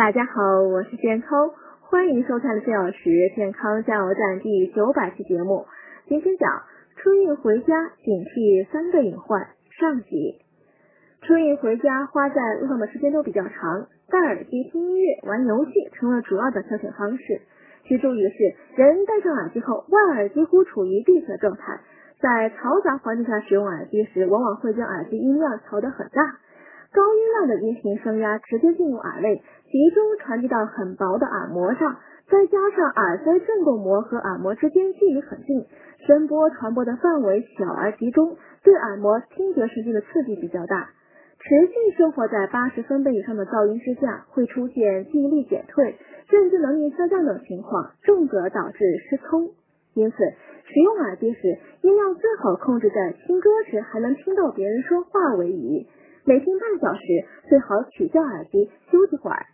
大家好，我是健康，欢迎收看的四小时健康加油站第九百期节目。今天讲春运回家，警惕三个隐患上集。春运回家花在路上的时间都比较长，戴耳机听音乐、玩游戏成了主要的消遣方式。需注意的是，人戴上耳机后，外耳几乎处于闭塞状态，在嘈杂环境下使用耳机时，往往会将耳机音量调得很大。高音量的音频声压直接进入耳内，集中传递到很薄的耳膜上，再加上耳塞振动膜和耳膜之间距离很近，声波传播的范围小而集中，对耳膜听觉神经的刺激比较大。持续生活在八十分贝以上的噪音之下，会出现记忆力减退、认知能力下降等情况，重则导致失聪。因此，使用耳机时，音量最好控制在听歌时还能听到别人说话为宜。每天半小时，最好取掉耳机休息会儿。